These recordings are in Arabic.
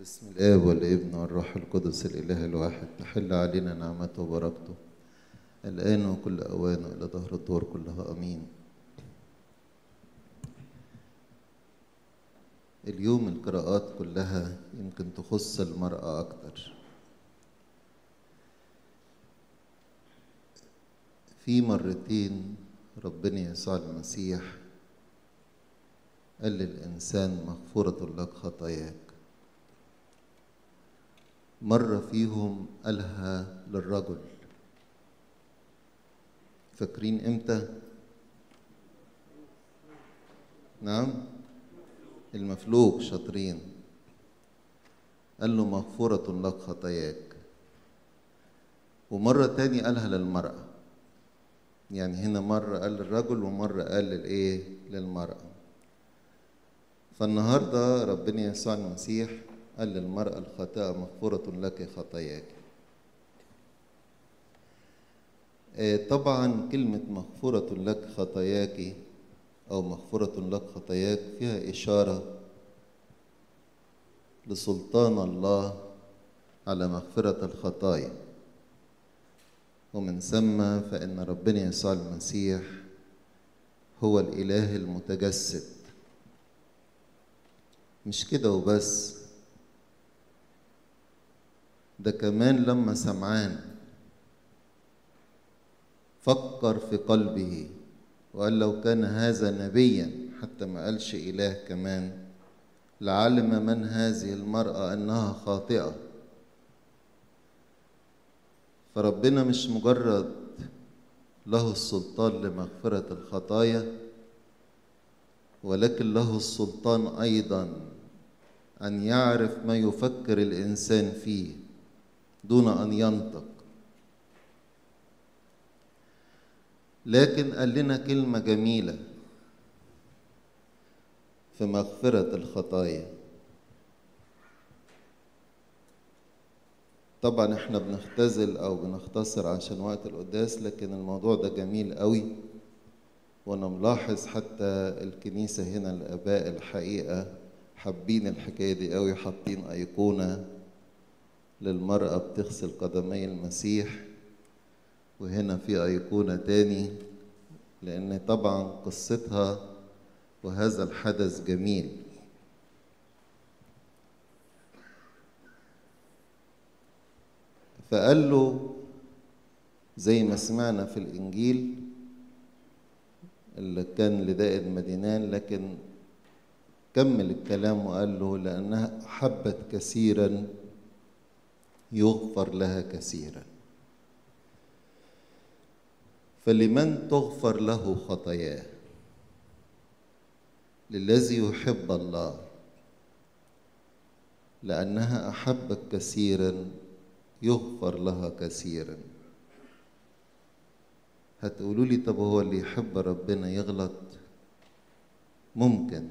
بسم الآب والابن والروح القدس الإله الواحد. تحل علينا نعمته وبركته. الآن وكل أوان وإلى ظهر الدور كلها. أمين. اليوم القراءات كلها يمكن تخص المرأة أكتر. في مرتين ربنا يسوع المسيح قال للإنسان مغفورة لك خطاياك. مرة فيهم قالها للرجل. فاكرين إمتى؟ نعم. المفلوج شاطرين. قال له مغفورة لك خطاياك. ومرة تاني قالها للمرأة. يعني هنا مرة قال للرجل ومرة قال للإيه؟ للمرأة. فالنهاردة ربنا يسوع المسيح قال للمرأة الخاطئة مغفورة لك خطاياك. طبعا كلمة مغفورة لك خطاياك أو مغفورة لك خطاياك فيها إشارة لسلطان الله على مغفرة الخطايا. ومن ثم فإن ربنا يسوع المسيح هو الإله المتجسد. مش كده وبس. ده كمان لما سمعان. فكر في قلبه. وقال لو كان هذا نبيا حتى ما قالش إله كمان. لعلم من هذه المرأة أنها خاطئة. فربنا مش مجرد له السلطان لمغفرة الخطايا ولكن له السلطان أيضا أن يعرف ما يفكر الإنسان فيه. دون أن ينطق. لكن قال لنا كلمة جميلة في مغفرة الخطايا. طبعا إحنا بنختزل أو بنختصر عشان وقت القداس لكن الموضوع ده جميل قوي. وأنا ملاحظ حتى الكنيسة هنا الآباء الحقيقة حابين الحكاية دي قوي حاطين أيقونة. للمرأة بتغسل قدمي المسيح وهنا في أيقونة تاني لأن طبعا قصتها وهذا الحدث جميل. فقال له زي ما سمعنا في الإنجيل اللي كان لداء المدينان لكن كمل الكلام وقال له لأنها حبت كثيرا يغفر لها كثيرا. فلمن تغفر له خطاياه؟ للذي يحب الله. لأنها أحبت كثيرا يغفر لها كثيرا. هتقولوا لي طب هو اللي يحب ربنا يغلط؟ ممكن.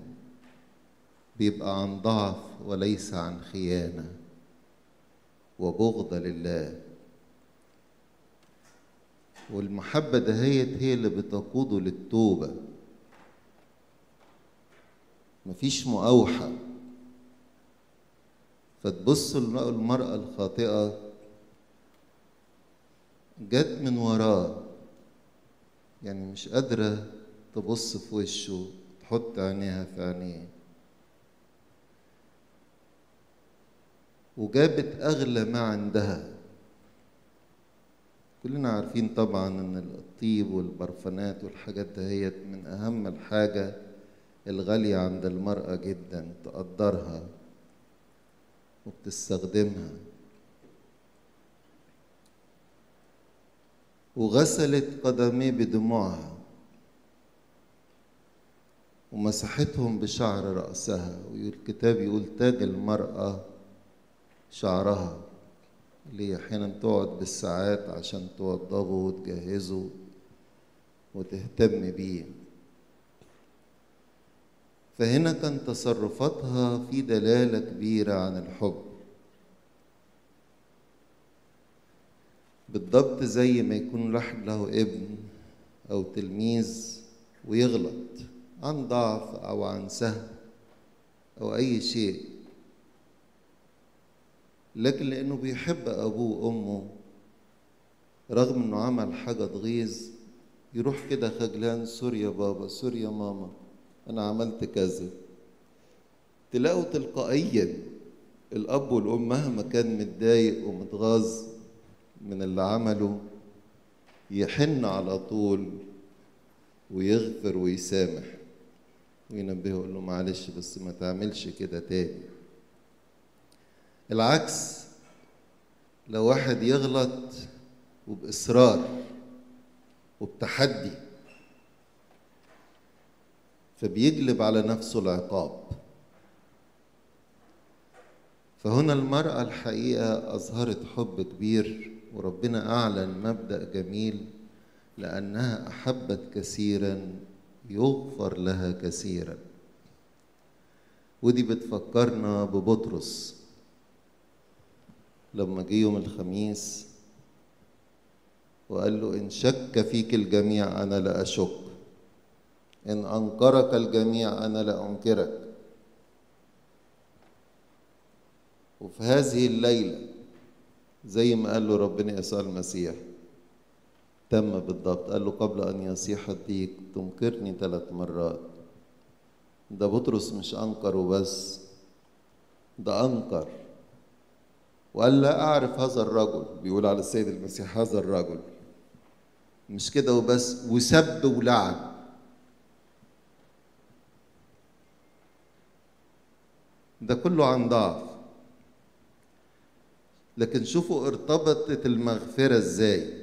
بيبقى عن ضعف وليس عن خيانة. وبغض لله. والمحبة دهيت هي اللي بتقوده للتوبة. مفيش مؤاوحة. فتبص المرأة الخاطئة. جت من وراه يعني مش قادرة تبص في وشه تحط عينيها في عينيه. وجابت أغلى ما عندها. كلنا عارفين طبعا إن الطيب والبرفانات والحاجات دهيت من أهم الحاجة الغالية عند المرأة جدا تقدرها وبتستخدمها. وغسلت قدميه بدموعها ومسحتهم بشعر رأسها والكتاب يقول تاج المرأة شعرها. اللي أحيانا تقعد بالساعات عشان توضبه وتجهزه وتهتم بيه. فهنا كان تصرفاتها في دلالة كبيرة عن الحب. بالضبط زي ما يكون راح له ابن أو تلميذ ويغلط عن ضعف أو عن سهو أو أي شيء. لكن لأنه بيحب أبوه وأمه رغم إنه عمل حاجة تغيظ يروح كده خجلان sorry يا بابا sorry يا ماما أنا عملت كذا. تلاقوا تلقائيا الأب والأم مهما كان متضايق ومتغاظ من اللي عمله يحن على طول ويغفر ويسامح وينبهه يقول له معلش بس ما تعملش كده تاني. العكس لو واحد يغلط وبإصرار وبتحدي فبيجلب على نفسه العقاب. فهنا المرأة الحقيقة أظهرت حب كبير وربنا أعلن مبدأ جميل لأنها أحبت كثيرا يغفر لها كثيرا. ودي بتفكرنا ببطرس. لما جه يوم الخميس وقال له إن شك فيك الجميع أنا لا أشك. إن أنكرك الجميع أنا لا أنكرك. وفي هذه الليلة زي ما قال له ربنا يسوع المسيح تم بالضبط. قال له قبل أن يصيح الديك تنكرني ثلاث مرات. ده بطرس مش أنكر وبس ده أنكر. وقال لا أعرف هذا الرجل. بيقول على السيد المسيح هذا الرجل. مش كده وبس. وسب ولعن ده كله عن ضعف. لكن شوفوا ارتبطت المغفرة إزاي.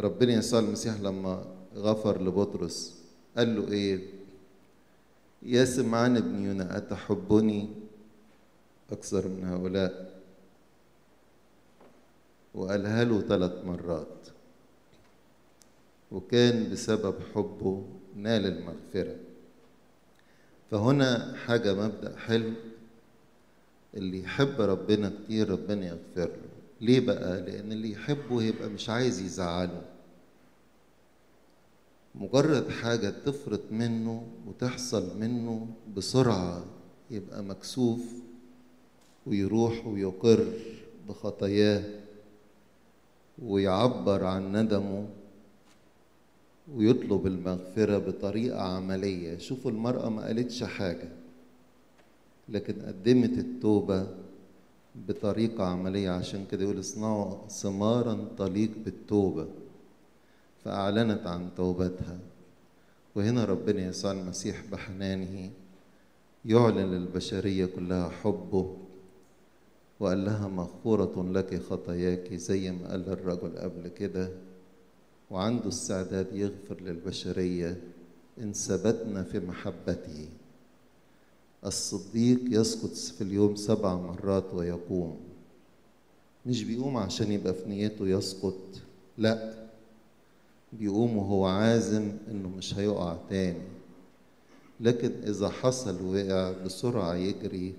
ربنا يسوع المسيح لما غفر لبطرس قال له إيه؟ يا سمعان ابن يونا أتحبني أكثر من هؤلاء؟ وقالها له ثلاث مرات. وكان بسبب حبه نال المغفرة. فهنا حاجة مبدأ حلو اللي يحب ربنا كتير ربنا يغفر له. ليه بقى؟ لأن اللي يحبه يبقى مش عايز يزعله. مجرد حاجة تفرط منه وتحصل منه بسرعة يبقى مكسوف ويروح ويقر بخطاياه. ويعبر عن ندمه ويطلب المغفرة بطريقة عملية. شوفوا المرأة ما قالتش حاجة لكن قدمت التوبة بطريقة عملية. عشان كده يقول اصنعوا ثمارا تليق بالتوبة فأعلنت عن توبتها. وهنا ربنا يسوع المسيح بحنانه يعلن للبشرية كلها حبه وقال لها مغفورة لك خطاياك زي ما قال الرجل قبل كده وعنده استعداد يغفر للبشرية إن ثبتنا في محبته. الصديق يسقط في اليوم سبع مرات ويقوم. مش بيقوم عشان يبقى في نيته يسقط لا. بيقوم وهو عازم إنه مش هيقع تاني. لكن إذا حصل وقع بسرعة يجري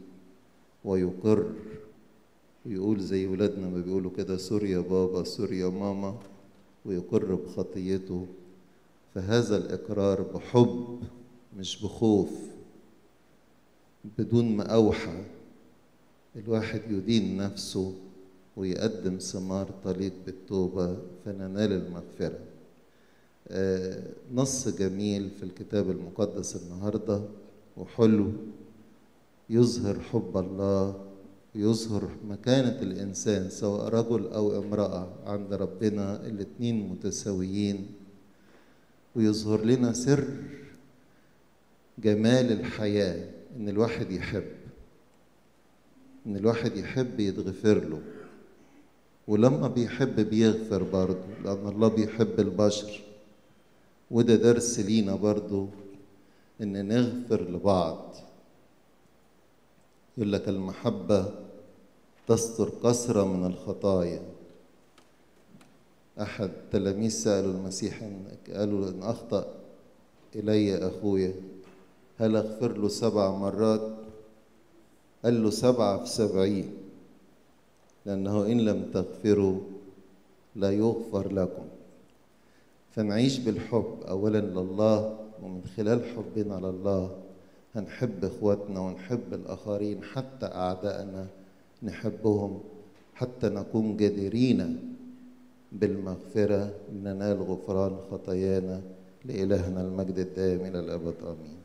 ويقر. ويقول زي ولادنا ما بيقولوا كده sorry يا بابا sorry يا ماما ويقر بخطيته. فهذا الإقرار بحب مش بخوف بدون ما أوحى. الواحد يدين نفسه ويقدم ثمار تليق بالتوبة فننال المغفرة. آه نص جميل في الكتاب المقدس النهاردة وحلو يظهر حب الله ويظهر مكانة الإنسان سواء رجل أو امرأة عند ربنا الاتنين متساويين. ويظهر لنا سر جمال الحياة إن الواحد يحب إن الواحد يحب يتغفر له. ولما بيحب بيغفر برضه لأن الله بيحب البشر. وده درس لينا برضه إن نغفر لبعض. يقول لك المحبة تستر كثرة من الخطايا. أحد تلاميذ سألوا المسيح قالوا إن أخطأ إلي أخويا. هل أغفر له سبع مرات؟ قال له سبعة في سبعين. لأنه إن لم تغفروا لا يغفر لكم. فنعيش بالحب أولا لله ومن خلال حبنا لله هنحب إخواتنا ونحب الآخرين حتى أعدائنا نحبهم حتى نكون جديرين بالمغفرة ننال غفران خطايانا لإلهنا المجد الدائم إلى الأبد. آمين.